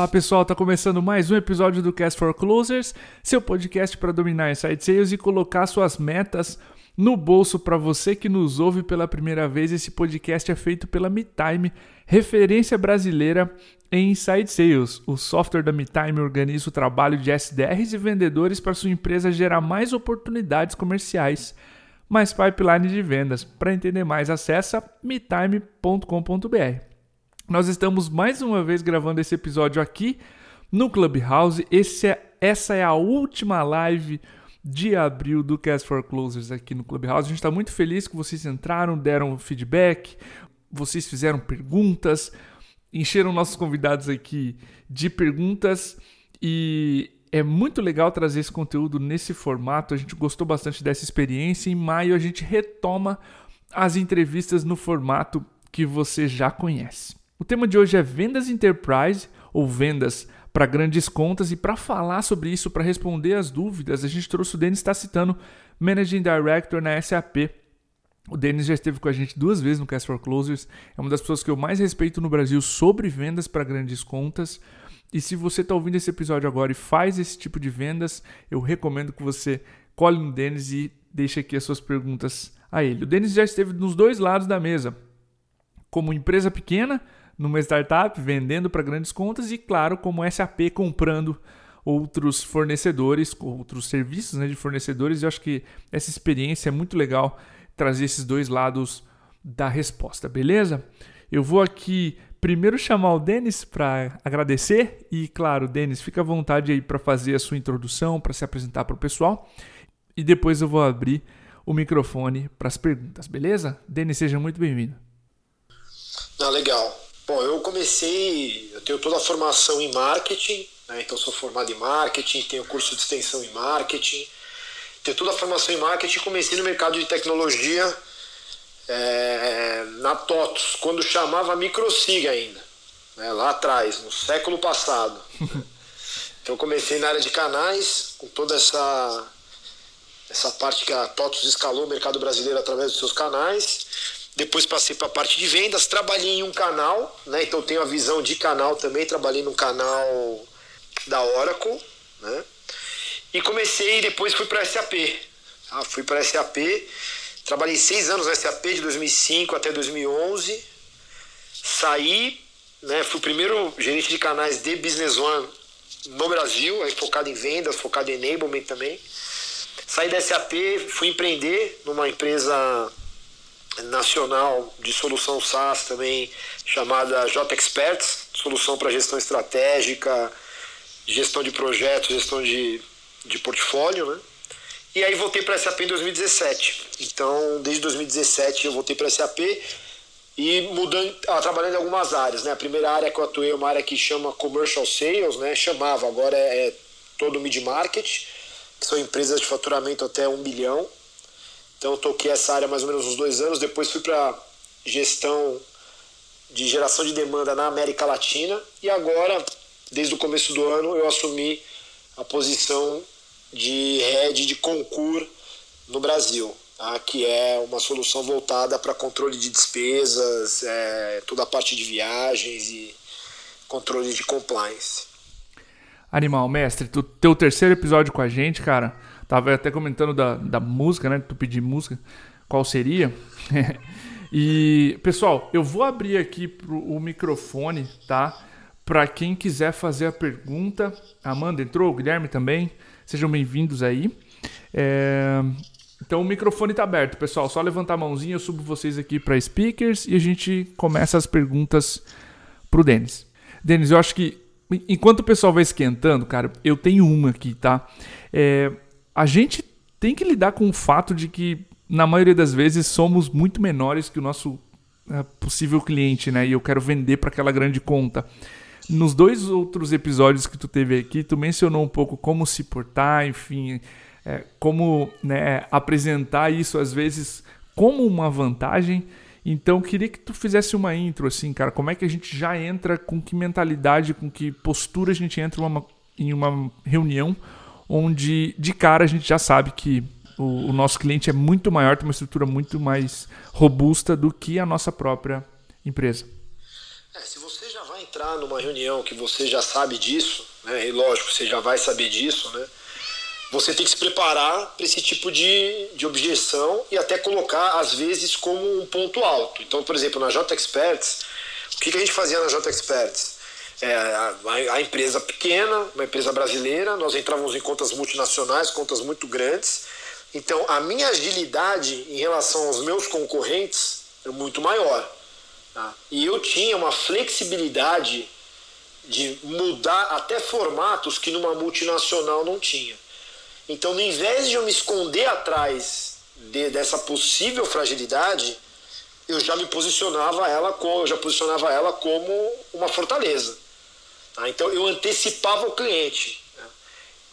Olá pessoal, tá começando mais um episódio do Cast for Closers, seu podcast para dominar inside sales e colocar suas metas no bolso para você que nos ouve pela primeira vez. Esse podcast é feito pela MeTime, referência brasileira em inside sales. O software da MeTime organiza o trabalho de SDRs e vendedores para sua empresa gerar mais oportunidades comerciais, mais pipeline de vendas. Para entender mais, acessa metime.com.br. Nós estamos mais uma vez gravando esse episódio aqui no Clubhouse. É, essa é a última live de abril do Cast for Closers aqui no Clubhouse. A gente está muito feliz que vocês entraram, deram feedback, vocês fizeram perguntas, encheram nossos convidados aqui de perguntas e é muito legal trazer esse conteúdo nesse formato. A gente gostou bastante dessa experiência. Em maio a gente retoma as entrevistas no formato que você já conhece. O tema de hoje é vendas enterprise ou vendas para grandes contas e para falar sobre isso, para responder as dúvidas, a gente trouxe o Denis está citando Managing Director na SAP. O Denis já esteve com a gente duas vezes no Cast for Closers, é uma das pessoas que eu mais respeito no Brasil sobre vendas para grandes contas. E se você está ouvindo esse episódio agora e faz esse tipo de vendas, eu recomendo que você cole no Denis e deixe aqui as suas perguntas a ele. O Denis já esteve nos dois lados da mesa, como empresa pequena numa startup, vendendo para grandes contas e, claro, como SAP comprando outros fornecedores, outros serviços né, de fornecedores. Eu acho que essa experiência é muito legal trazer esses dois lados da resposta, beleza? Eu vou aqui primeiro chamar o Denis para agradecer e, claro, Denis, fica à vontade aí para fazer a sua introdução, para se apresentar para o pessoal e depois eu vou abrir o microfone para as perguntas, beleza? Denis, seja muito bem-vindo. Ah, legal. Bom, eu comecei, eu tenho toda a formação em marketing, né? então sou formado em marketing, tenho curso de extensão em marketing, tenho toda a formação em marketing comecei no mercado de tecnologia é, na TOTOS, quando chamava Microsig ainda, né? lá atrás, no século passado. então comecei na área de canais, com toda essa, essa parte que a TOTOS escalou o mercado brasileiro através dos seus canais depois passei para a parte de vendas, trabalhei em um canal, né? Então tenho a visão de canal também, trabalhei no canal da Oracle, né? E comecei, depois fui para SAP. Tá? Fui para SAP, trabalhei seis anos na SAP de 2005 até 2011. Saí, né? Fui o primeiro gerente de canais de Business One no Brasil, aí focado em vendas, focado em enablement também. Saí da SAP, fui empreender numa empresa nacional de solução SaaS também, chamada J Experts, solução para gestão estratégica, gestão de projetos, gestão de, de portfólio, né? E aí voltei para a SAP em 2017. Então, desde 2017 eu voltei para a SAP e mudando, ah, trabalhando em algumas áreas, né? A primeira área que eu atuei é uma área que chama Commercial Sales, né? Chamava, agora é, é todo Mid Market, que são empresas de faturamento até um bilhão. Então eu toquei essa área mais ou menos uns dois anos, depois fui para gestão de geração de demanda na América Latina e agora, desde o começo do ano, eu assumi a posição de head de concur no Brasil, tá? que é uma solução voltada para controle de despesas, é, toda a parte de viagens e controle de compliance. Animal, mestre, teu terceiro episódio com a gente, cara Tava até comentando da, da música, né? Tu pedir música, qual seria. e, pessoal, eu vou abrir aqui pro, o microfone, tá? Para quem quiser fazer a pergunta. Amanda entrou, o Guilherme também. Sejam bem-vindos aí. É... Então o microfone está aberto, pessoal. Só levantar a mãozinha, eu subo vocês aqui para speakers e a gente começa as perguntas pro Denis. Denis, eu acho que enquanto o pessoal vai esquentando, cara, eu tenho uma aqui, tá? É, a gente tem que lidar com o fato de que, na maioria das vezes, somos muito menores que o nosso é, possível cliente, né? E eu quero vender para aquela grande conta. Nos dois outros episódios que tu teve aqui, tu mencionou um pouco como se portar, enfim, é, como né, apresentar isso às vezes como uma vantagem. Então, queria que tu fizesse uma intro, assim, cara. Como é que a gente já entra, com que mentalidade, com que postura a gente entra uma, em uma reunião onde de cara a gente já sabe que o, o nosso cliente é muito maior, tem uma estrutura muito mais robusta do que a nossa própria empresa. É, se você já vai entrar numa reunião que você já sabe disso, né? E lógico, você já vai saber disso, né? Você tem que se preparar para esse tipo de, de objeção e até colocar, às vezes, como um ponto alto. Então, por exemplo, na J Experts, o que, que a gente fazia na J Experts? É, a, a, empresa pequena, uma empresa brasileira, nós entrávamos em contas multinacionais, contas muito grandes. Então, a minha agilidade em relação aos meus concorrentes é muito maior. Tá? E eu tinha uma flexibilidade de mudar até formatos que numa multinacional não tinha. Então, no invés de eu me esconder atrás de, dessa possível fragilidade, eu já me posicionava ela como, eu já posicionava ela como uma fortaleza. Tá? Então, eu antecipava o cliente né?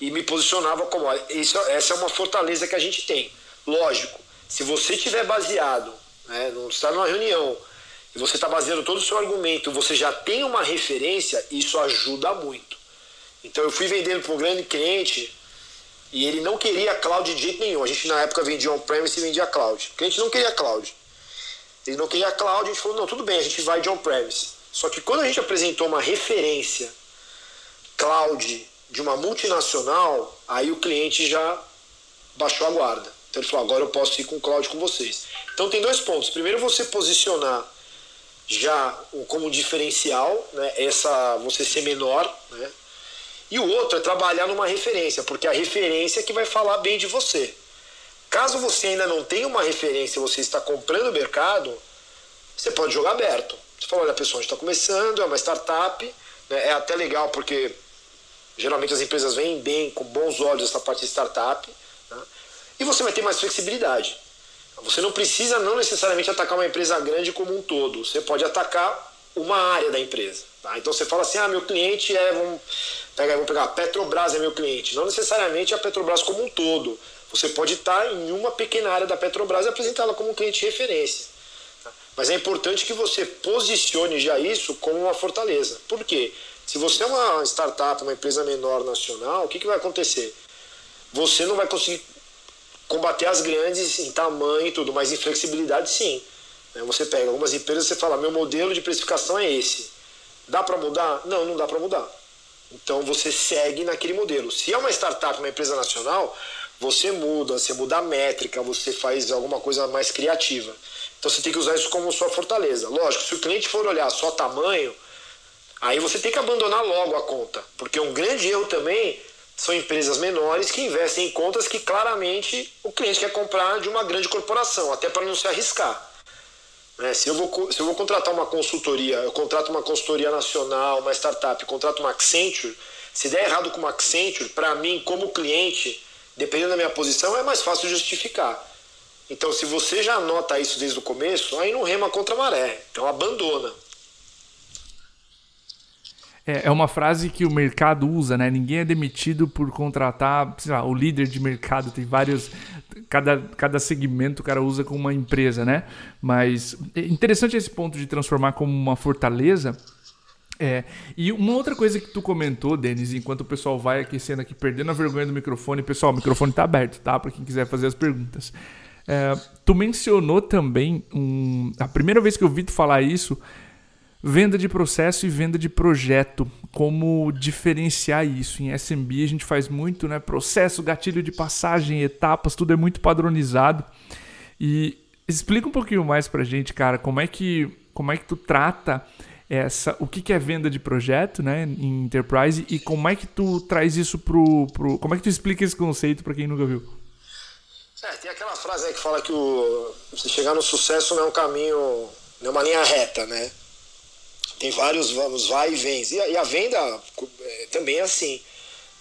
e me posicionava como, isso, essa é uma fortaleza que a gente tem. Lógico, se você tiver baseado, né, não está numa reunião e você está baseando todo o seu argumento, você já tem uma referência, isso ajuda muito. Então eu fui vendendo para um grande cliente e ele não queria cloud de jeito nenhum. A gente na época vendia on-premise e vendia cloud. O cliente não queria cloud. Ele não queria cloud, a gente falou, não, tudo bem, a gente vai de on-premise. Só que quando a gente apresentou uma referência cloud de uma multinacional, aí o cliente já baixou a guarda. Então ele falou, agora eu posso ir com cloud com vocês. Então tem dois pontos. Primeiro você posicionar já como diferencial, né, essa você ser menor, né? E o outro é trabalhar numa referência, porque a referência é que vai falar bem de você. Caso você ainda não tenha uma referência, você está comprando o mercado, você pode jogar aberto. Você fala, olha, pessoal, a gente está começando, é uma startup, né, é até legal porque geralmente as empresas vêm bem, com bons olhos essa parte de startup, né, e você vai ter mais flexibilidade. Você não precisa não necessariamente atacar uma empresa grande como um todo. Você pode atacar uma área da empresa. Tá? Então você fala assim, ah, meu cliente é, vamos pegar, vamos pegar, a Petrobras é meu cliente. Não necessariamente a Petrobras como um todo. Você pode estar em uma pequena área da Petrobras e apresentá-la como um cliente de referência. Mas é importante que você posicione já isso como uma fortaleza. Por quê? Se você é uma startup, uma empresa menor nacional, o que, que vai acontecer? Você não vai conseguir combater as grandes em tamanho e tudo, mas em flexibilidade sim. Né? Você pega algumas empresas e fala, meu modelo de precificação é esse. Dá para mudar? Não, não dá para mudar. Então você segue naquele modelo. Se é uma startup, uma empresa nacional, você muda, você muda a métrica, você faz alguma coisa mais criativa. Então você tem que usar isso como sua fortaleza. Lógico, se o cliente for olhar só tamanho, aí você tem que abandonar logo a conta. Porque um grande erro também são empresas menores que investem em contas que claramente o cliente quer comprar de uma grande corporação, até para não se arriscar. Né? Se, eu vou, se eu vou contratar uma consultoria, eu contrato uma consultoria nacional, uma startup, contrato uma Accenture, se der errado com uma Accenture, para mim, como cliente, dependendo da minha posição, é mais fácil justificar. Então, se você já anota isso desde o começo, aí não rema contra a maré. Então, abandona. É, é uma frase que o mercado usa, né? Ninguém é demitido por contratar, sei lá, o líder de mercado. Tem vários. Cada, cada segmento o cara usa como uma empresa, né? Mas é interessante esse ponto de transformar como uma fortaleza. É, e uma outra coisa que tu comentou, Denis, enquanto o pessoal vai aquecendo aqui, perdendo a vergonha do microfone, pessoal, o microfone tá aberto, tá? Para quem quiser fazer as perguntas. É, tu mencionou também um, a primeira vez que eu vi tu falar isso Venda de processo e venda de projeto. Como diferenciar isso? Em SMB a gente faz muito, né? Processo, gatilho de passagem, etapas, tudo é muito padronizado. E explica um pouquinho mais pra gente, cara, como é que, como é que tu trata essa, o que, que é venda de projeto, né, em enterprise e como é que tu traz isso pro, pro como é que tu explica esse conceito para quem nunca viu? É, tem aquela frase aí que fala que o, você chegar no sucesso não é um caminho, não é uma linha reta, né? tem vários vamos, vai e vens. E a, e a venda é, também é assim.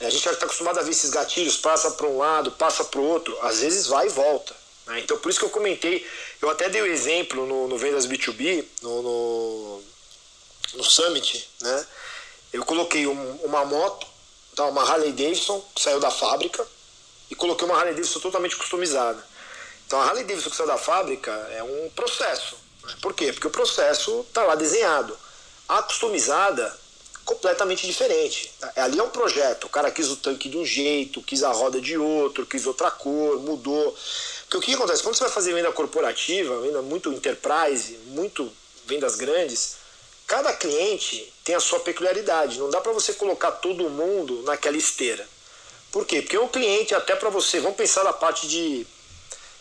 A gente já está acostumado a ver esses gatilhos, passa para um lado, passa para o outro, às vezes vai e volta. Né? Então por isso que eu comentei, eu até dei o um exemplo no, no Vendas B2B, no, no, no Summit, né? Eu coloquei um, uma moto, tá, uma Harley Davidson, que saiu da fábrica, e coloquei uma Harley Davidson totalmente customizada. Então a Harley Davidson que saiu da fábrica é um processo. Né? Por quê? Porque o processo está lá desenhado. A customizada, completamente diferente. Ali é um projeto. O cara quis o tanque de um jeito, quis a roda de outro, quis outra cor, mudou. Porque o que acontece? Quando você vai fazer venda corporativa, venda muito enterprise, muito vendas grandes, cada cliente tem a sua peculiaridade. Não dá para você colocar todo mundo naquela esteira. Por quê? Porque um cliente, até para você, vamos pensar na parte de,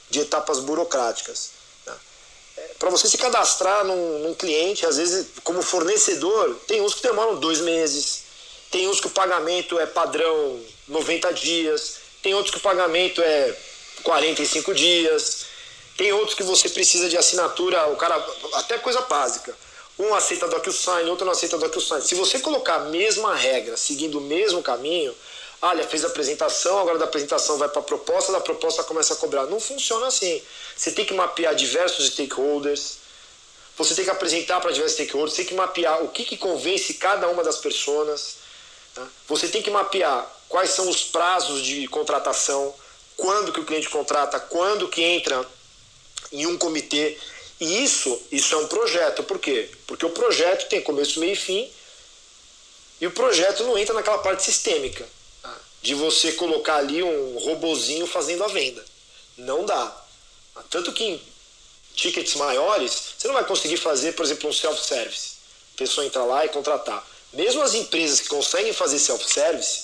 de etapas burocráticas. Né? É, para você se cadastrar num, num, cliente, às vezes, como fornecedor, tem uns que demoram dois meses, tem uns que o pagamento é padrão 90 dias, tem outros que o pagamento é 45 dias, tem outros que você precisa de assinatura, o cara, até coisa básica. Um aceita DocuSign, outro não aceita DocuSign. Se você colocar a mesma regra, seguindo o mesmo caminho, olha, fez a apresentação, agora da apresentação vai para a proposta, da proposta começa a cobrar. Não funciona assim. Você tem que mapear diversos stakeholders, você tem que apresentar para diversos stakeholders, você tem que mapear o que, que convence cada uma das pessoas. Tá? Você tem que mapear quais são os prazos de contratação, quando que o cliente contrata, quando que entra em um comitê. E isso, isso é um projeto. Por quê? Porque o projeto tem começo, meio e fim. E o projeto não entra naquela parte sistêmica? De você colocar ali um robozinho fazendo a venda. Não dá. Tanto que em tickets maiores, você não vai conseguir fazer, por exemplo, um self-service. A pessoa entra lá e contratar. Mesmo as empresas que conseguem fazer self-service,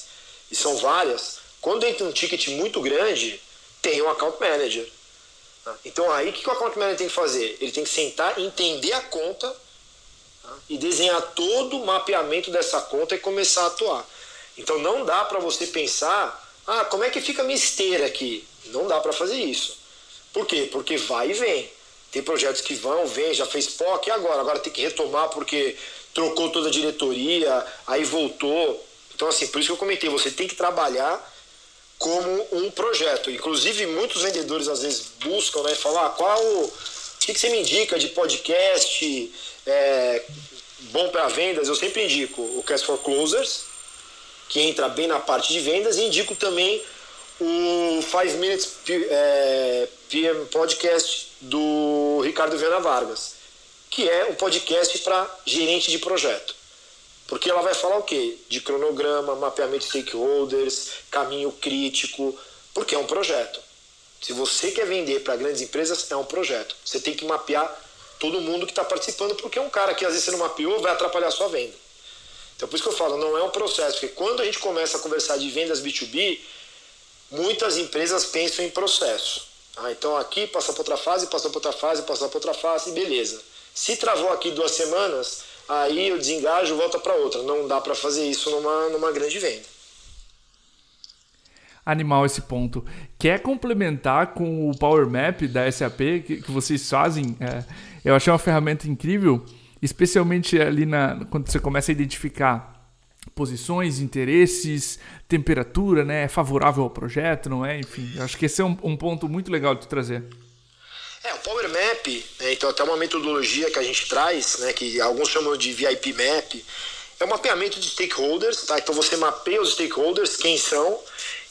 e são várias, quando entra um ticket muito grande, tem um account manager. Então aí o que o account manager tem que fazer? Ele tem que sentar, entender a conta tá? e desenhar todo o mapeamento dessa conta e começar a atuar. Então não dá para você pensar, ah, como é que fica a minha esteira aqui? Não dá para fazer isso. Por quê? Porque vai e vem. Tem projetos que vão, vem, já fez POC e agora? Agora tem que retomar porque trocou toda a diretoria, aí voltou. Então, assim, por isso que eu comentei, você tem que trabalhar como um projeto. Inclusive, muitos vendedores às vezes buscam, né? Falar ah, qual. O que, que você me indica de podcast é, bom para vendas? Eu sempre indico o Cast for Closers, que entra bem na parte de vendas, e indico também o 5 Minutes é, PM Podcast do Ricardo Viana Vargas, que é um podcast para gerente de projeto. Porque ela vai falar o quê? De cronograma, mapeamento de stakeholders, caminho crítico, porque é um projeto. Se você quer vender para grandes empresas, é um projeto. Você tem que mapear todo mundo que está participando, porque é um cara que às vezes você não mapeou vai atrapalhar a sua venda. Então por isso que eu falo, não é um processo, porque quando a gente começa a conversar de vendas B2B, muitas empresas pensam em processo. Ah, então aqui passa para outra fase, passa para outra fase, passa para outra fase, beleza. Se travou aqui duas semanas, aí eu desengajo volta para outra. Não dá para fazer isso numa, numa grande venda. Animal esse ponto. Quer complementar com o Power Map da SAP que, que vocês fazem? É, eu achei uma ferramenta incrível, especialmente ali na, quando você começa a identificar posições, interesses, temperatura, né? É favorável ao projeto, não é? Enfim, acho que esse é um, um ponto muito legal de trazer. É, o Power Map, né, então até uma metodologia que a gente traz, né, que alguns chamam de VIP Map, é um mapeamento de stakeholders, tá? Então você mapeia os stakeholders, quem são,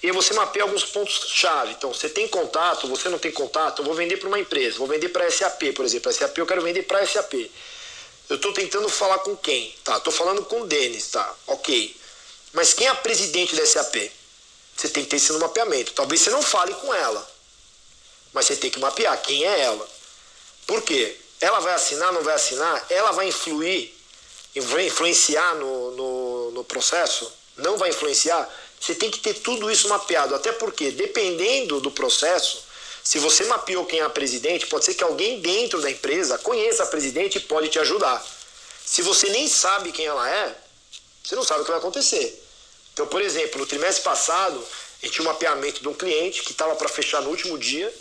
e você mapeia alguns pontos-chave. Então, você tem contato, você não tem contato, eu vou vender para uma empresa, vou vender para SAP, por exemplo. SAP eu quero vender para SAP. Eu estou tentando falar com quem? Tá, estou falando com o Denis, tá? Ok. Mas quem é a presidente da SAP? Você tem que ter no mapeamento. Talvez você não fale com ela mas você tem que mapear quem é ela. Por quê? Ela vai assinar, não vai assinar? Ela vai influir, vai influenciar no, no, no processo? Não vai influenciar? Você tem que ter tudo isso mapeado, até porque, dependendo do processo, se você mapeou quem é a presidente, pode ser que alguém dentro da empresa conheça a presidente e pode te ajudar. Se você nem sabe quem ela é, você não sabe o que vai acontecer. Então, por exemplo, no trimestre passado, a gente tinha um mapeamento de um cliente que estava para fechar no último dia,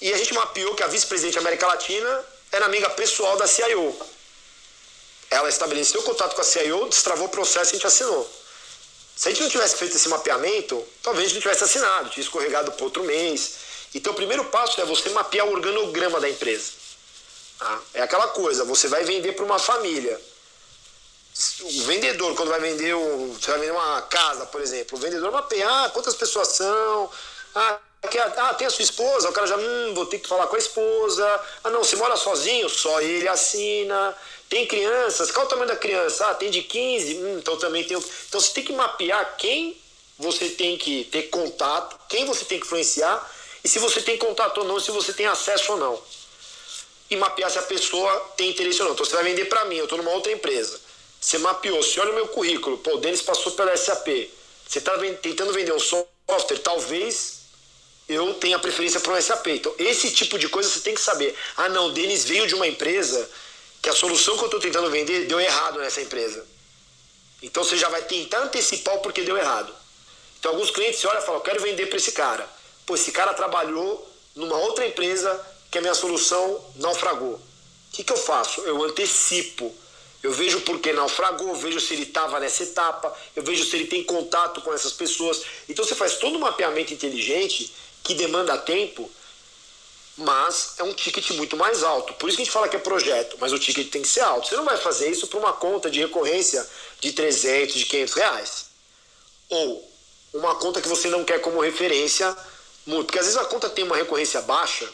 e a gente mapeou que a vice-presidente da América Latina era amiga pessoal da CIO. Ela estabeleceu contato com a CIO, destravou o processo e a gente assinou. Se a gente não tivesse feito esse mapeamento, talvez a gente não tivesse assinado, tinha escorregado para outro mês. Então o primeiro passo é você mapear o organograma da empresa. Ah, é aquela coisa, você vai vender para uma família. O vendedor, quando vai vender, um, vai vender uma casa, por exemplo, o vendedor mapeia ah, quantas pessoas são, ah, ah, tem a sua esposa, o cara já, hum, vou ter que falar com a esposa. Ah, não, você mora sozinho? Só ele assina. Tem crianças? Qual o tamanho da criança? Ah, tem de 15? Hum, então também tem. Então você tem que mapear quem você tem que ter contato, quem você tem que influenciar e se você tem contato ou não, se você tem acesso ou não. e mapear se a pessoa tem interesse ou não. Então você vai vender para mim, eu estou numa outra empresa. Você mapeou, você olha o meu currículo, pô, o Denis passou pela SAP. Você está tentando vender um software, talvez eu tenha preferência para um SAP. Então, esse tipo de coisa você tem que saber. Ah, não, o Denis veio de uma empresa que a solução que eu estou tentando vender deu errado nessa empresa. Então você já vai tentar antecipar o porquê deu errado. Então alguns clientes olham e falam, eu quero vender para esse cara. Pô, esse cara trabalhou numa outra empresa que a minha solução naufragou. O que, que eu faço? Eu antecipo. Eu vejo por que naufragou, vejo se ele estava nessa etapa, eu vejo se ele tem contato com essas pessoas. Então você faz todo um mapeamento inteligente que demanda tempo, mas é um ticket muito mais alto. Por isso que a gente fala que é projeto, mas o ticket tem que ser alto. Você não vai fazer isso para uma conta de recorrência de 300, de 500 reais. Ou uma conta que você não quer como referência muito. Porque às vezes a conta tem uma recorrência baixa,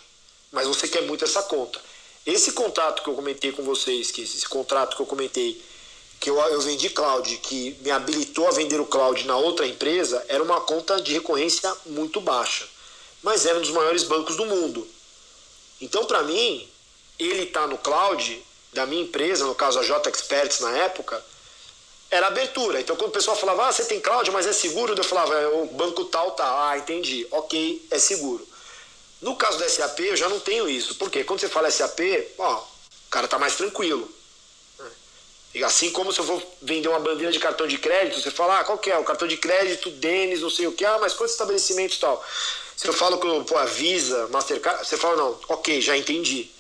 mas você quer muito essa conta. Esse contrato que eu comentei com vocês, que esse contrato que eu comentei, que eu, eu vendi cloud, que me habilitou a vender o cloud na outra empresa, era uma conta de recorrência muito baixa. Mas era um dos maiores bancos do mundo. Então, para mim, ele está no cloud da minha empresa, no caso a J Experts na época, era abertura. Então, quando o pessoal falava, ah, você tem cloud, mas é seguro, eu falava, é, o banco tal tá. Ah, entendi. Ok, é seguro. No caso da SAP, eu já não tenho isso. Porque quando você fala SAP, ó, o cara tá mais tranquilo. Assim como se eu for vender uma bandeira de cartão de crédito, você fala, ah, qual que é? O cartão de crédito, Denis, não sei o que, ah, mas quantos estabelecimentos tal? Se eu falo com pô, a Visa, Mastercard, você fala, não, ok, já entendi.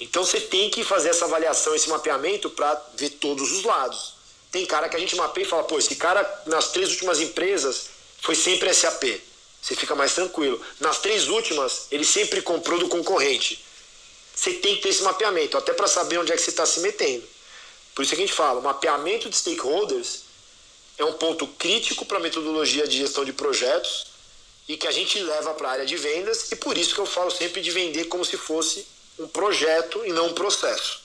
Então você tem que fazer essa avaliação, esse mapeamento para ver todos os lados. Tem cara que a gente mapeia e fala, pô, esse cara nas três últimas empresas foi sempre SAP. Você fica mais tranquilo. Nas três últimas, ele sempre comprou do concorrente. Você tem que ter esse mapeamento, até para saber onde é que você está se metendo. Por isso que a gente fala, o mapeamento de stakeholders é um ponto crítico para a metodologia de gestão de projetos e que a gente leva para a área de vendas, e por isso que eu falo sempre de vender como se fosse um projeto e não um processo.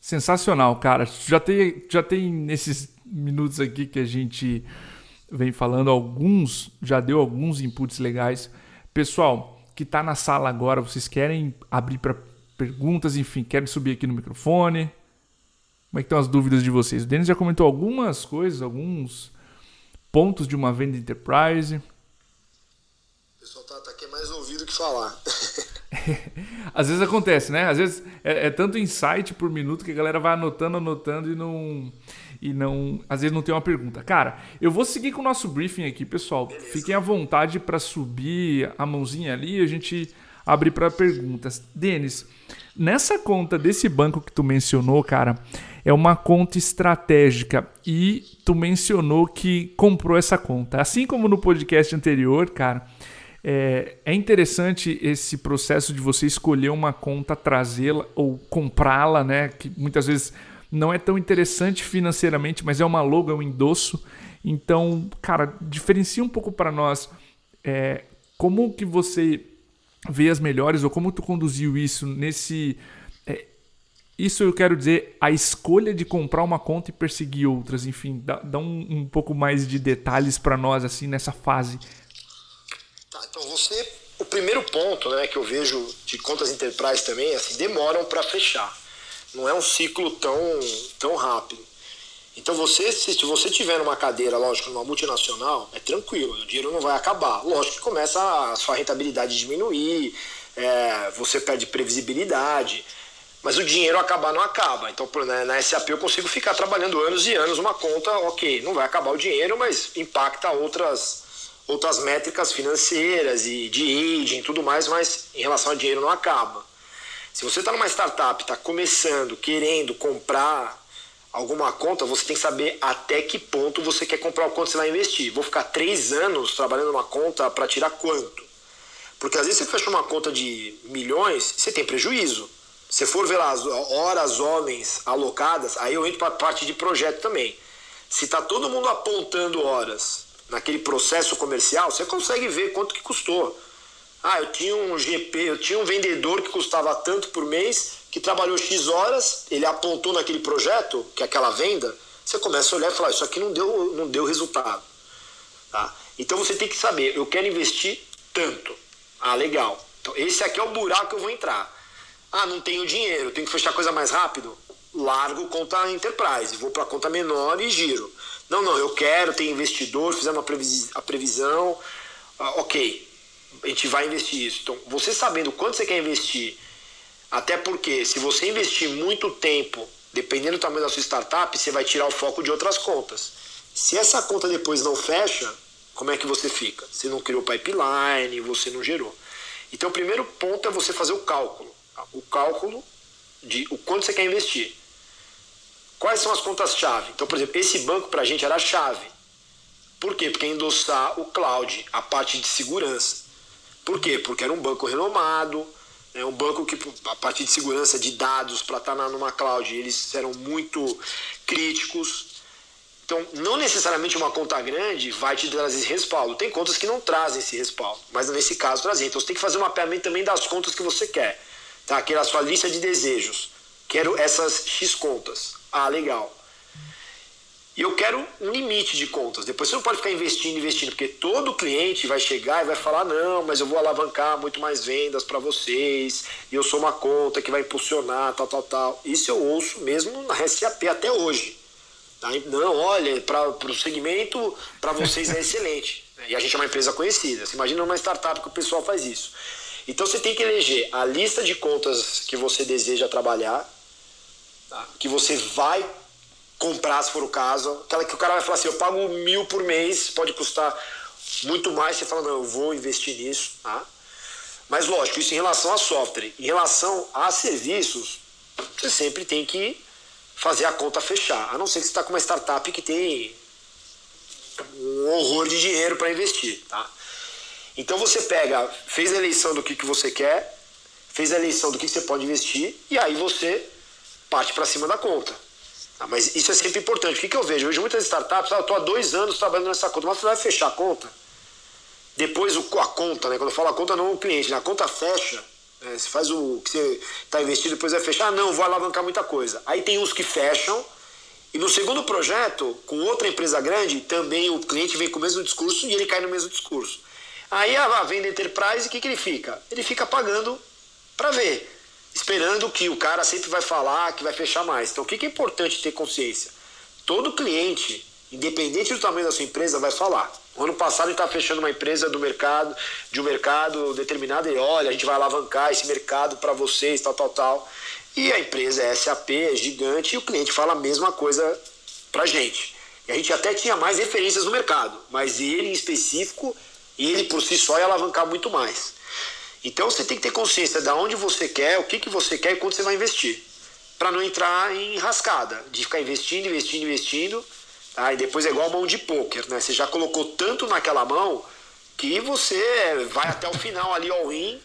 Sensacional, cara. Já tem, já tem nesses minutos aqui que a gente vem falando alguns, já deu alguns inputs legais. Pessoal, que está na sala agora, vocês querem abrir para perguntas, enfim, querem subir aqui no microfone? Como é que estão as dúvidas de vocês? O Denis já comentou algumas coisas, alguns pontos de uma venda enterprise. O pessoal tá, tá aqui mais ouvido que falar. Às vezes acontece, né? Às vezes é, é, tanto insight por minuto que a galera vai anotando, anotando e não. E não. Às vezes não tem uma pergunta. Cara, eu vou seguir com o nosso briefing aqui, pessoal. Beleza. Fiquem à vontade para subir a mãozinha ali e a gente abrir para perguntas. Denis, nessa conta desse banco que tu mencionou, cara, é uma conta estratégica e tu mencionou que comprou essa conta. Assim como no podcast anterior, cara é, é interessante esse processo de você escolher uma conta, trazê-la ou comprá-la, né? Que muitas vezes não é tão interessante financeiramente, mas é uma logo, é um endosso. Então, cara, diferencia um pouco para nós é, como que você vê as melhores ou como tu conduziu isso nesse é, isso eu quero dizer a escolha de comprar uma conta e perseguir outras, enfim, dá, dá um, um pouco mais de detalhes para nós assim nessa fase então você, o primeiro ponto, né, que eu vejo de contas enterprise também, é assim, demoram para fechar. Não é um ciclo tão, tão rápido. Então você, se você tiver numa cadeira, lógico, numa multinacional, é tranquilo, o dinheiro não vai acabar. Lógico que começa a sua rentabilidade diminuir, é, você perde previsibilidade, mas o dinheiro acabar não acaba. Então né, na SAP eu consigo ficar trabalhando anos e anos uma conta, ok, não vai acabar o dinheiro, mas impacta outras outras métricas financeiras e de aging e tudo mais, mas em relação a dinheiro não acaba. Se você está numa startup, está começando, querendo comprar alguma conta, você tem que saber até que ponto você quer comprar o quanto você vai investir. Vou ficar três anos trabalhando numa conta para tirar quanto? Porque às vezes você fecha uma conta de milhões, você tem prejuízo. Se for ver lá as horas, homens alocadas, aí eu entro para a parte de projeto também. Se está todo mundo apontando horas naquele processo comercial, você consegue ver quanto que custou. Ah, eu tinha um GP, eu tinha um vendedor que custava tanto por mês, que trabalhou X horas, ele apontou naquele projeto, que é aquela venda, você começa a olhar e falar, isso aqui não deu, não deu resultado. Tá? Então você tem que saber, eu quero investir tanto. Ah, legal. Então, esse aqui é o buraco que eu vou entrar. Ah, não tenho dinheiro, tenho que fechar coisa mais rápido? Largo conta enterprise, vou para conta menor e giro. Não, não, eu quero, ter investidor, fizer uma previs a previsão, ah, ok, a gente vai investir isso. Então, você sabendo quanto você quer investir, até porque se você investir muito tempo, dependendo do tamanho da sua startup, você vai tirar o foco de outras contas. Se essa conta depois não fecha, como é que você fica? Você não criou pipeline, você não gerou. Então, o primeiro ponto é você fazer o cálculo. O cálculo de o quanto você quer investir. Quais são as contas-chave? Então, por exemplo, esse banco para a gente era chave. Por quê? Porque endossar o cloud, a parte de segurança. Por quê? Porque era um banco renomado, é um banco que a parte de segurança de dados para estar tá numa cloud, eles eram muito críticos. Então, não necessariamente uma conta grande vai te trazer esse respaldo. Tem contas que não trazem esse respaldo, mas nesse caso trazem. Então, você tem que fazer um mapeamento também das contas que você quer. Tá? Aquela sua lista de desejos. Quero essas X contas. Ah, legal. E eu quero um limite de contas. Depois você não pode ficar investindo, investindo, porque todo cliente vai chegar e vai falar: não, mas eu vou alavancar muito mais vendas para vocês, e eu sou uma conta que vai impulsionar, tal, tal, tal. Isso eu ouço mesmo na SAP até hoje. Tá? Não, olha, para o segmento, para vocês é excelente. E a gente é uma empresa conhecida. Você imagina uma startup que o pessoal faz isso. Então você tem que eleger a lista de contas que você deseja trabalhar, tá? que você vai comprar se for o caso. Aquela que o cara vai falar assim: eu pago mil por mês, pode custar muito mais. Você fala: não, eu vou investir nisso. Tá? Mas lógico, isso em relação a software. Em relação a serviços, você sempre tem que fazer a conta fechar. A não ser que você está com uma startup que tem um horror de dinheiro para investir. Tá? Então você pega, fez a eleição do que, que você quer, fez a eleição do que, que você pode investir, e aí você parte para cima da conta. Tá? Mas isso é sempre importante. O que, que eu vejo? Eu vejo muitas startups, ah, eu estou há dois anos trabalhando nessa conta, mas você vai fechar a conta. Depois a conta, né? Quando eu falo a conta, não o cliente, né? a conta fecha é, você faz o que você está investindo, depois vai fechar. Ah, não, vou alavancar muita coisa. Aí tem uns que fecham. E no segundo projeto, com outra empresa grande, também o cliente vem com o mesmo discurso e ele cai no mesmo discurso. Aí a venda enterprise, o que, que ele fica? Ele fica pagando para ver, esperando que o cara sempre vai falar que vai fechar mais. Então o que, é importante ter consciência? Todo cliente, independente do tamanho da sua empresa, vai falar. O ano passado ele está fechando uma empresa do mercado, de um mercado determinado, e olha, a gente vai alavancar esse mercado para vocês, tal, tal, tal. E a empresa é SAP, é gigante, e o cliente fala a mesma coisa para gente. E a gente até tinha mais referências no mercado, mas ele em específico, ele por si só ia alavancar muito mais. Então você tem que ter consciência de onde você quer, o que, que você quer e quanto você vai investir. Para não entrar em rascada, de ficar investindo, investindo, investindo Tá? E depois é igual mão de pôquer, né? Você já colocou tanto naquela mão que você vai até o final ali all in,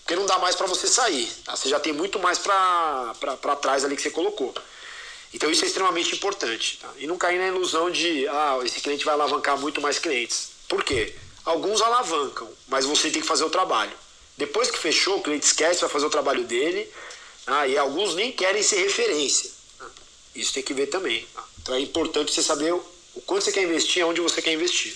porque não dá mais para você sair. Tá? Você já tem muito mais para trás ali que você colocou. Então isso é extremamente importante. Tá? E não cair na ilusão de, ah, esse cliente vai alavancar muito mais clientes. Por quê? Alguns alavancam, mas você tem que fazer o trabalho. Depois que fechou, o cliente esquece, vai fazer o trabalho dele. Ah, e alguns nem querem ser referência. Isso tem que ver também. Então é importante você saber o quanto você quer investir e onde você quer investir.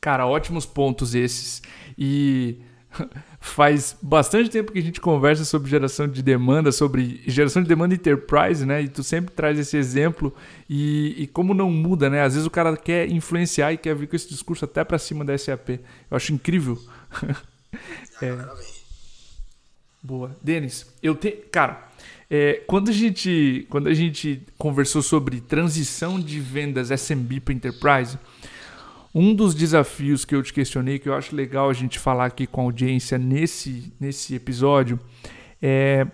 Cara, ótimos pontos esses. E faz bastante tempo que a gente conversa sobre geração de demanda, sobre geração de demanda enterprise, né? E tu sempre traz esse exemplo e, e como não muda, né? Às vezes o cara quer influenciar e quer vir com esse discurso até para cima da SAP. Eu acho incrível. é. Boa. Denis, eu tenho. Cara, é, quando, a gente, quando a gente conversou sobre transição de vendas SMB para Enterprise, um dos desafios que eu te questionei, que eu acho legal a gente falar aqui com a audiência nesse, nesse episódio, é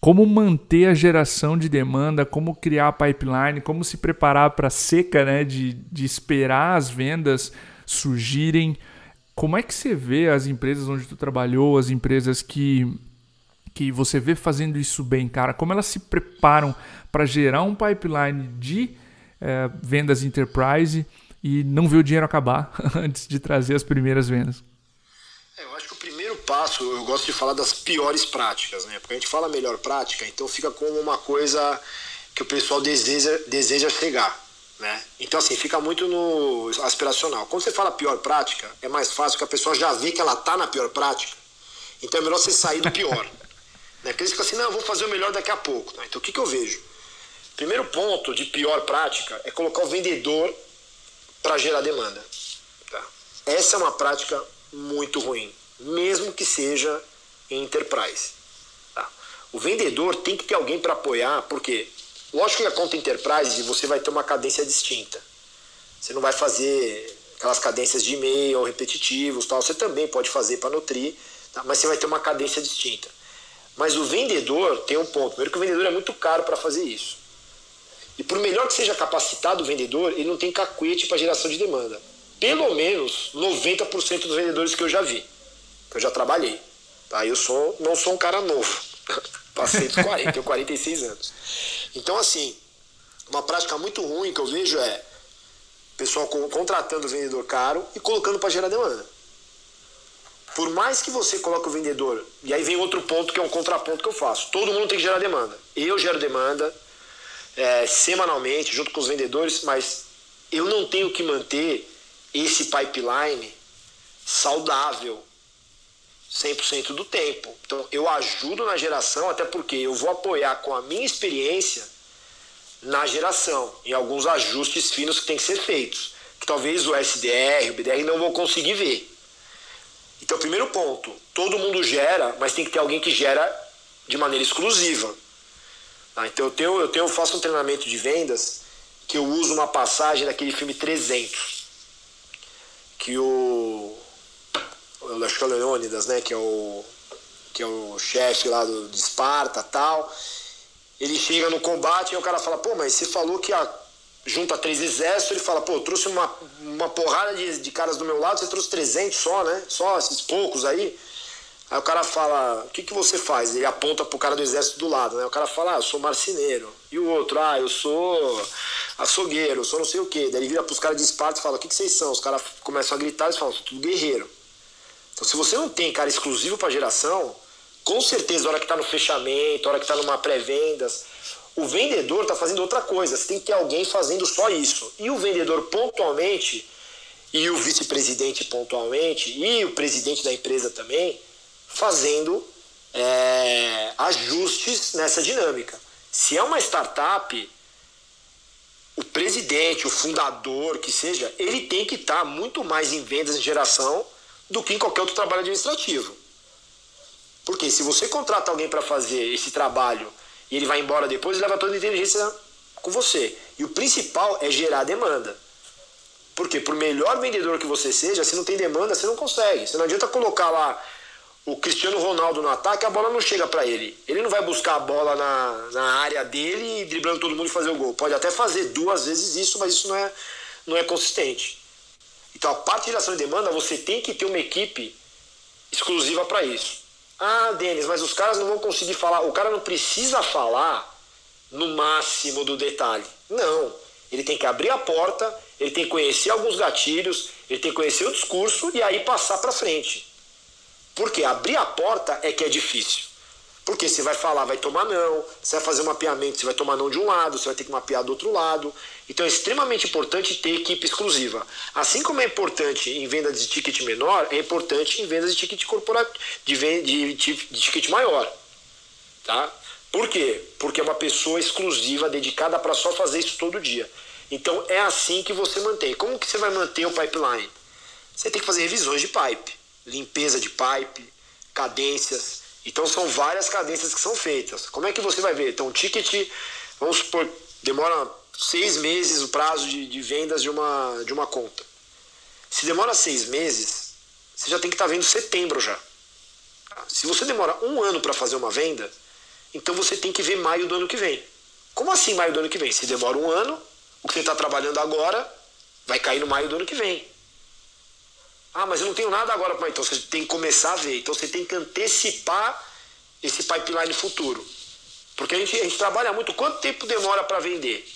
como manter a geração de demanda, como criar a pipeline, como se preparar para a seca, né, de, de esperar as vendas surgirem. Como é que você vê as empresas onde tu trabalhou, as empresas que que você vê fazendo isso bem, cara? Como elas se preparam para gerar um pipeline de é, vendas enterprise e não ver o dinheiro acabar antes de trazer as primeiras vendas? É, eu acho que o primeiro passo, eu gosto de falar das piores práticas, né? Porque a gente fala melhor prática, então fica como uma coisa que o pessoal deseja, deseja chegar. Né? Então, assim, fica muito no aspiracional. Quando você fala pior prática, é mais fácil que a pessoa já vê que ela está na pior prática. Então é melhor você sair do pior. né? Porque eles ficam assim, não, eu vou fazer o melhor daqui a pouco. Então o que, que eu vejo? Primeiro ponto de pior prática é colocar o vendedor para gerar demanda. Tá? Essa é uma prática muito ruim, mesmo que seja em enterprise. Tá? O vendedor tem que ter alguém para apoiar, porque lógico que a conta enterprise você vai ter uma cadência distinta. Você não vai fazer aquelas cadências de e-mail repetitivos, tal. Você também pode fazer para nutrir, tá? mas você vai ter uma cadência distinta. Mas o vendedor tem um ponto. Primeiro que o vendedor é muito caro para fazer isso. E por melhor que seja capacitado o vendedor, ele não tem cacuete para geração de demanda. Pelo menos 90% dos vendedores que eu já vi, que eu já trabalhei. Tá? Eu sou, não sou um cara novo. Passei dos 40, tenho 46 anos. Então, assim, uma prática muito ruim que eu vejo é o pessoal contratando o vendedor caro e colocando para gerar demanda. Por mais que você coloque o vendedor, e aí vem outro ponto que é um contraponto que eu faço. Todo mundo tem que gerar demanda. Eu gero demanda, é, semanalmente, junto com os vendedores, mas eu não tenho que manter esse pipeline saudável 100% do tempo. Então, eu ajudo na geração, até porque eu vou apoiar com a minha experiência na geração, em alguns ajustes finos que tem que ser feitos, que talvez o SDR, o BDR não vão conseguir ver. Então, primeiro ponto, todo mundo gera, mas tem que ter alguém que gera de maneira exclusiva. Tá? Então eu tenho, eu tenho, eu faço um treinamento de vendas que eu uso uma passagem daquele filme 300, que o acho que é o né, que é o que é o chefe lá do, de Esparta tal, ele chega no combate e o cara fala, pô, mas você falou que a, junta três exércitos, ele fala, pô, trouxe uma, uma porrada de, de caras do meu lado, você trouxe 300 só, né, só esses poucos aí, Aí o cara fala, o que, que você faz? Ele aponta pro cara do exército do lado, né? O cara fala, ah, eu sou marceneiro. E o outro, ah, eu sou açougueiro, eu sou não sei o quê. Daí ele vira pros caras de Esparta e fala, o que, que vocês são? Os caras começam a gritar e falam, sou tudo guerreiro. Se você não tem cara exclusivo para geração, com certeza, a hora que tá no fechamento, a hora que tá numa pré-vendas, o vendedor tá fazendo outra coisa. Você tem que ter alguém fazendo só isso. E o vendedor pontualmente, e o vice-presidente pontualmente, e o presidente da empresa também, fazendo é, ajustes nessa dinâmica. Se é uma startup, o presidente, o fundador, que seja, ele tem que estar muito mais em vendas em geração do que em qualquer outro trabalho administrativo. Porque se você contrata alguém para fazer esse trabalho e ele vai embora depois, ele leva toda a inteligência com você. E o principal é gerar demanda. Porque por melhor vendedor que você seja, se não tem demanda, você não consegue. Você não adianta colocar lá o Cristiano Ronaldo no ataque, a bola não chega para ele. Ele não vai buscar a bola na, na área dele e driblando todo mundo e fazer o gol. Pode até fazer duas vezes isso, mas isso não é, não é consistente. Então, a parte de geração de demanda, você tem que ter uma equipe exclusiva para isso. Ah, Denis, mas os caras não vão conseguir falar. O cara não precisa falar no máximo do detalhe. Não. Ele tem que abrir a porta, ele tem que conhecer alguns gatilhos, ele tem que conhecer o discurso e aí passar para frente. Porque abrir a porta é que é difícil. Porque você vai falar, vai tomar não, você vai fazer um mapeamento, você vai tomar não de um lado, você vai ter que mapear do outro lado. Então é extremamente importante ter equipe exclusiva. Assim como é importante em venda de ticket menor, é importante em vendas de ticket corporativo, de, de, de, de ticket maior. Tá? Por quê? Porque é uma pessoa exclusiva, dedicada para só fazer isso todo dia. Então é assim que você mantém. Como que você vai manter o pipeline? Você tem que fazer revisões de pipe limpeza de pipe, cadências. Então são várias cadências que são feitas. Como é que você vai ver? Então, o ticket, vamos supor, demora seis meses o prazo de, de vendas de uma, de uma conta. Se demora seis meses, você já tem que estar tá vendo setembro já. Se você demora um ano para fazer uma venda, então você tem que ver maio do ano que vem. Como assim maio do ano que vem? Se demora um ano, o que você está trabalhando agora vai cair no maio do ano que vem. Ah, mas eu não tenho nada agora para então você tem que começar a ver. Então você tem que antecipar esse pipeline futuro. Porque a gente, a gente trabalha muito. Quanto tempo demora para vender?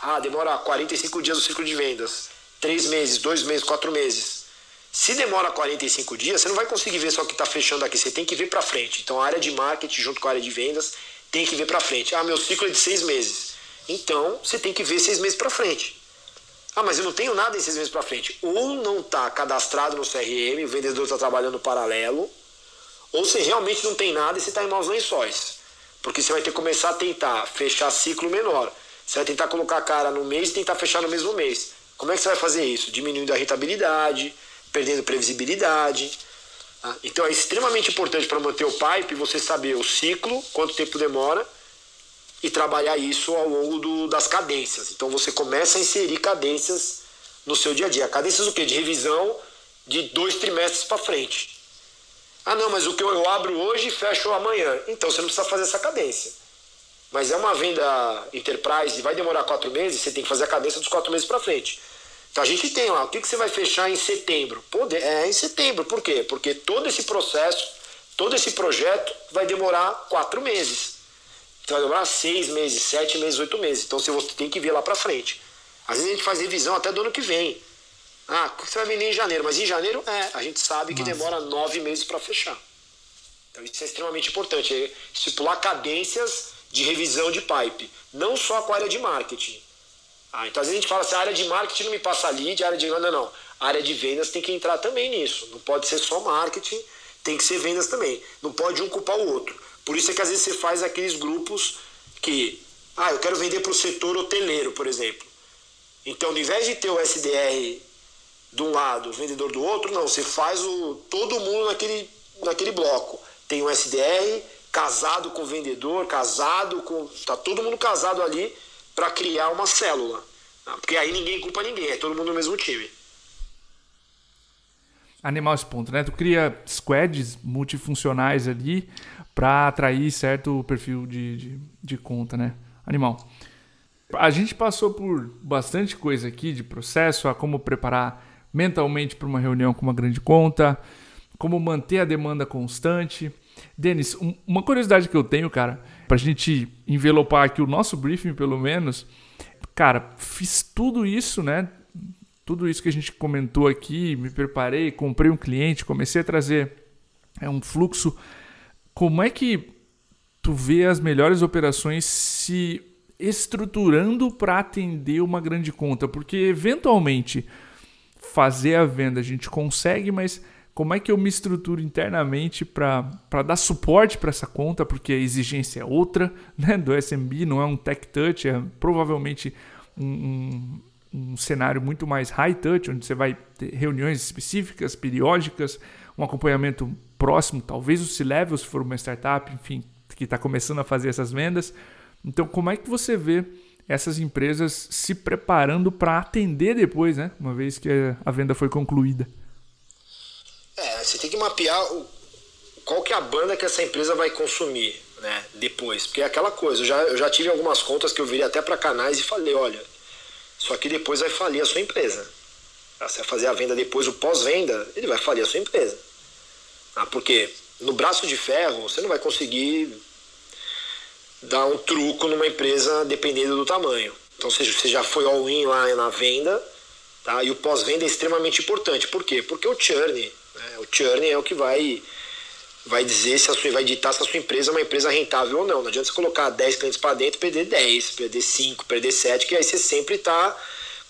Ah, demora 45 dias o ciclo de vendas. Três meses, dois meses, quatro meses. Se demora 45 dias, você não vai conseguir ver só o que está fechando aqui. Você tem que ver para frente. Então a área de marketing junto com a área de vendas tem que ver para frente. Ah, meu ciclo é de seis meses. Então você tem que ver seis meses para frente. Ah, mas eu não tenho nada em seis meses para frente. Ou não está cadastrado no CRM, o vendedor está trabalhando paralelo, ou você realmente não tem nada e você está em maus lençóis. Porque você vai ter que começar a tentar fechar ciclo menor. Você vai tentar colocar a cara no mês e tentar fechar no mesmo mês. Como é que você vai fazer isso? Diminuindo a rentabilidade, perdendo previsibilidade. Tá? Então é extremamente importante para manter o pipe você saber o ciclo, quanto tempo demora e trabalhar isso ao longo do, das cadências. Então você começa a inserir cadências no seu dia a dia. Cadências o quê? De revisão de dois trimestres para frente. Ah, não, mas o que eu abro hoje fecho amanhã. Então você não precisa fazer essa cadência. Mas é uma venda enterprise e vai demorar quatro meses, você tem que fazer a cadência dos quatro meses para frente. Então a gente tem lá, o que, que você vai fechar em setembro? É em setembro, por quê? Porque todo esse processo, todo esse projeto vai demorar quatro meses. Então vai demorar seis meses, sete meses, oito meses. Então você tem que ver lá para frente. Às vezes a gente faz revisão até do ano que vem. Ah, você vai vender em janeiro, mas em janeiro é, a gente sabe que Nossa. demora nove meses para fechar. Então isso é extremamente importante. É estipular cadências de revisão de pipe, não só com a área de marketing. Ah, então às vezes a gente fala assim, a área de marketing não me passa lead, a área de não, não. A área de vendas tem que entrar também nisso. Não pode ser só marketing, tem que ser vendas também. Não pode um culpar o outro. Por isso é que às vezes você faz aqueles grupos que, ah, eu quero vender para o setor hoteleiro, por exemplo. Então, ao invés de ter o SDR de um lado, o vendedor do outro, não, você faz o todo mundo naquele, naquele bloco. Tem o SDR casado com o vendedor, casado com. Tá todo mundo casado ali para criar uma célula. Tá? Porque aí ninguém culpa ninguém, é todo mundo no mesmo time. Animal esse ponto, né? Tu cria squads multifuncionais ali para atrair certo perfil de, de, de, conta, né? Animal. A gente passou por bastante coisa aqui de processo, a como preparar mentalmente para uma reunião com uma grande conta, como manter a demanda constante. Denis, um, uma curiosidade que eu tenho, cara, para a gente envelopar aqui o nosso briefing, pelo menos, cara, fiz tudo isso, né? Tudo isso que a gente comentou aqui, me preparei, comprei um cliente, comecei a trazer é, um fluxo como é que tu vê as melhores operações se estruturando para atender uma grande conta? Porque eventualmente fazer a venda a gente consegue, mas como é que eu me estruturo internamente para dar suporte para essa conta? Porque a exigência é outra né, do SMB, não é um tech touch, é provavelmente um, um, um cenário muito mais high touch, onde você vai ter reuniões específicas, periódicas, um acompanhamento próximo, talvez o C-Level, se for uma startup, enfim, que está começando a fazer essas vendas. Então, como é que você vê essas empresas se preparando para atender depois, né? Uma vez que a venda foi concluída. É, você tem que mapear o, qual que é a banda que essa empresa vai consumir, né? Depois, porque é aquela coisa. Eu já, eu já tive algumas contas que eu virei até para canais e falei, olha, isso aqui depois vai falir a sua empresa. Você vai fazer a venda depois, o pós-venda, ele vai falir a sua empresa. Ah, porque no braço de ferro você não vai conseguir dar um truco numa empresa dependendo do tamanho. Então você já foi all-in lá na venda, tá? e o pós-venda é extremamente importante. Por quê? Porque o churn, né? o churn é o que vai, vai dizer se a sua, vai ditar se a sua empresa é uma empresa rentável ou não. Não adianta você colocar 10 clientes para dentro perder 10, perder 5, perder 7, que aí você sempre está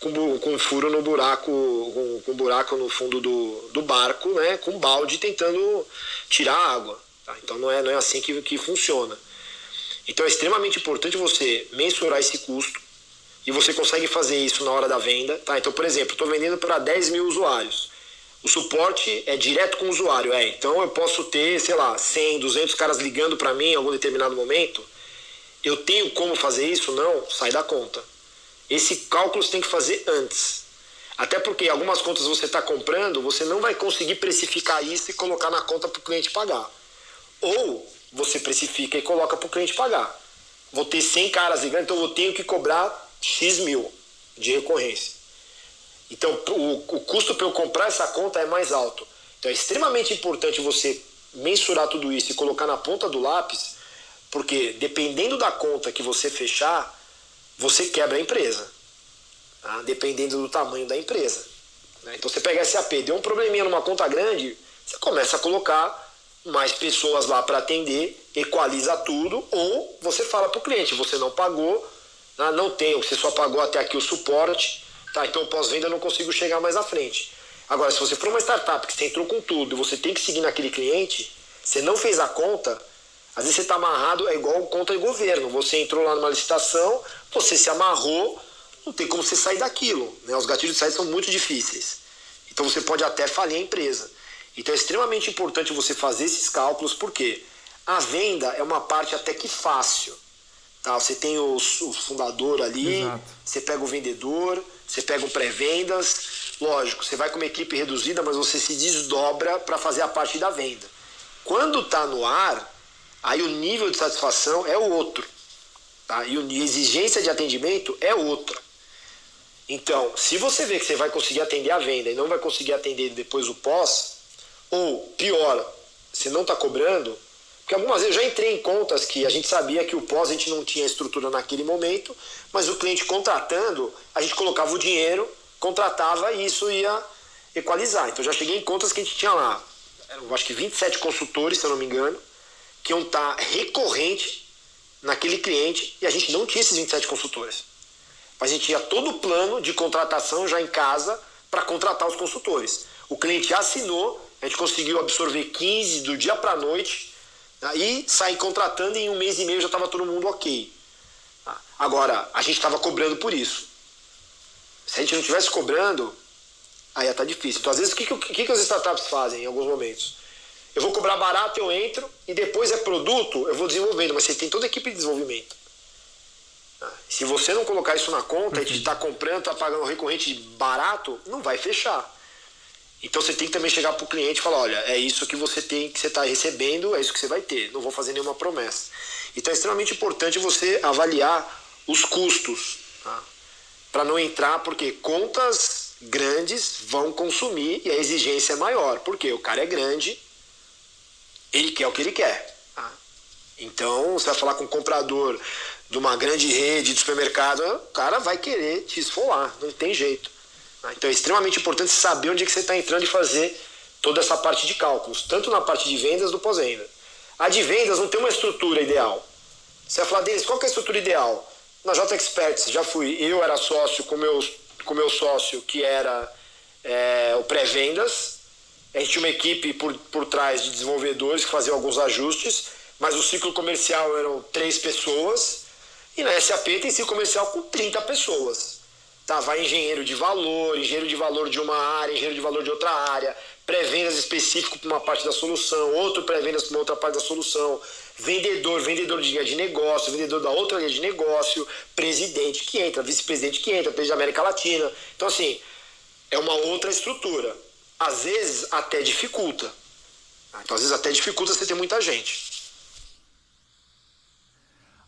com, com um furo no buraco, com, com um buraco no fundo do, do barco, né, com um balde tentando tirar água. Tá? Então não é, não é assim que, que funciona. Então é extremamente importante você mensurar esse custo e você consegue fazer isso na hora da venda. Tá? Então, por exemplo, estou vendendo para 10 mil usuários. O suporte é direto com o usuário, é. Então eu posso ter, sei lá, 100, 200 caras ligando para mim em algum determinado momento. Eu tenho como fazer isso? Não, sai da conta. Esse cálculo você tem que fazer antes. Até porque algumas contas você está comprando, você não vai conseguir precificar isso e colocar na conta para o cliente pagar. Ou você precifica e coloca para o cliente pagar. Vou ter 100 caras ligando, então eu tenho que cobrar X mil de recorrência. Então o, o custo para eu comprar essa conta é mais alto. Então é extremamente importante você mensurar tudo isso e colocar na ponta do lápis, porque dependendo da conta que você fechar, você quebra a empresa, tá? dependendo do tamanho da empresa. Né? Então você pega SAP, deu um probleminha numa conta grande, você começa a colocar mais pessoas lá para atender, equaliza tudo, ou você fala para o cliente, você não pagou, né? não tem, você só pagou até aqui o suporte, Tá, então pós-venda eu não consigo chegar mais à frente. Agora, se você for uma startup que você entrou com tudo e você tem que seguir naquele cliente, você não fez a conta, às vezes você está amarrado, é igual conta de governo. Você entrou lá numa licitação, você se amarrou, não tem como você sair daquilo. Né? Os gatilhos de saída são muito difíceis. Então você pode até falir a empresa. Então é extremamente importante você fazer esses cálculos, porque a venda é uma parte até que fácil. Tá? Você tem o, o fundador ali, Exato. você pega o vendedor, você pega o pré-vendas. Lógico, você vai com uma equipe reduzida, mas você se desdobra para fazer a parte da venda. Quando está no ar, aí o nível de satisfação é o outro. Tá? E a exigência de atendimento é outra. Então, se você vê que você vai conseguir atender a venda e não vai conseguir atender depois o pós, ou pior, você não está cobrando, porque algumas vezes eu já entrei em contas que a gente sabia que o pós a gente não tinha estrutura naquele momento, mas o cliente contratando, a gente colocava o dinheiro, contratava e isso ia equalizar. Então já cheguei em contas que a gente tinha lá, eu acho que 27 consultores, se eu não me engano, que iam estar recorrente naquele cliente e a gente não tinha esses 27 consultores. Mas a gente tinha todo o plano de contratação já em casa para contratar os consultores. O cliente assinou, a gente conseguiu absorver 15 do dia para a noite, aí sair contratando e em um mês e meio já estava todo mundo ok. Agora, a gente estava cobrando por isso. Se a gente não estivesse cobrando, aí ia estar tá difícil. Então, às vezes, o que, que, que as startups fazem em alguns momentos? Eu vou cobrar barato, eu entro, e depois é produto, eu vou desenvolvendo, mas você tem toda a equipe de desenvolvimento. Se você não colocar isso na conta e está comprando, está pagando recorrente barato, não vai fechar. Então você tem que também chegar para o cliente e falar, olha, é isso que você tem, que você está recebendo, é isso que você vai ter. Não vou fazer nenhuma promessa. Então é extremamente importante você avaliar os custos, tá? para não entrar, porque contas grandes vão consumir e a exigência é maior, porque o cara é grande, ele quer o que ele quer. Tá? Então você vai falar com o comprador de uma grande rede de supermercado, o cara vai querer te esfolar, não tem jeito. Então é extremamente importante saber onde é que você está entrando e fazer toda essa parte de cálculos, tanto na parte de vendas do pós-venda. A de vendas não tem uma estrutura ideal. Você vai falar deles, qual é a estrutura ideal? Na J Experts, já fui, eu era sócio com meu, com meu sócio que era é, o pré-vendas. A gente tinha uma equipe por, por trás de desenvolvedores que faziam alguns ajustes, mas o ciclo comercial eram três pessoas e na SAP tem ciclo comercial com 30 pessoas. Tá, vai engenheiro de valor, engenheiro de valor de uma área, engenheiro de valor de outra área, pré-vendas específico para uma parte da solução, outro pré-vendas para uma outra parte da solução, vendedor, vendedor de linha de negócio, vendedor da outra linha de negócio, presidente que entra, vice-presidente que entra, presidente da América Latina. Então, assim, é uma outra estrutura. Às vezes até dificulta. Então, às vezes até dificulta você ter muita gente.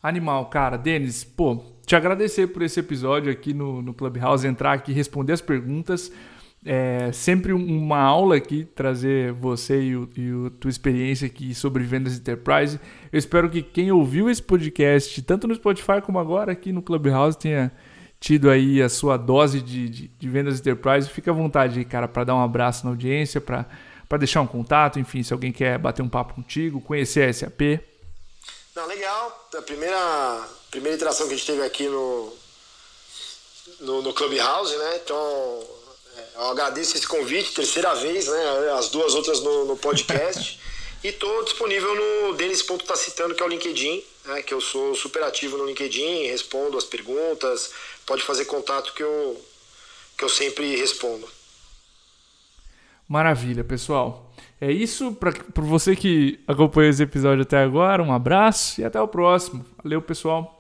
Animal, cara. Denis, pô, te agradecer por esse episódio aqui no, no Clubhouse, entrar aqui, responder as perguntas. É sempre uma aula aqui trazer você e, o, e a tua experiência aqui sobre vendas enterprise. Eu espero que quem ouviu esse podcast, tanto no Spotify como agora aqui no Clubhouse, tenha tido aí a sua dose de, de, de vendas enterprise. Fica à vontade aí, cara, para dar um abraço na audiência, para deixar um contato, enfim, se alguém quer bater um papo contigo, conhecer a SAP. Não, legal. A primeira, primeira interação que a gente teve aqui no, no, no Clubhouse, né? Então, é, eu agradeço esse convite, terceira vez, né? As duas outras no, no podcast. e estou disponível no denis.tacitando, que é o LinkedIn, né? Que eu sou super ativo no LinkedIn, respondo as perguntas, pode fazer contato que eu, que eu sempre respondo. Maravilha, pessoal. É isso. Para você que acompanhou esse episódio até agora, um abraço e até o próximo. Valeu, pessoal.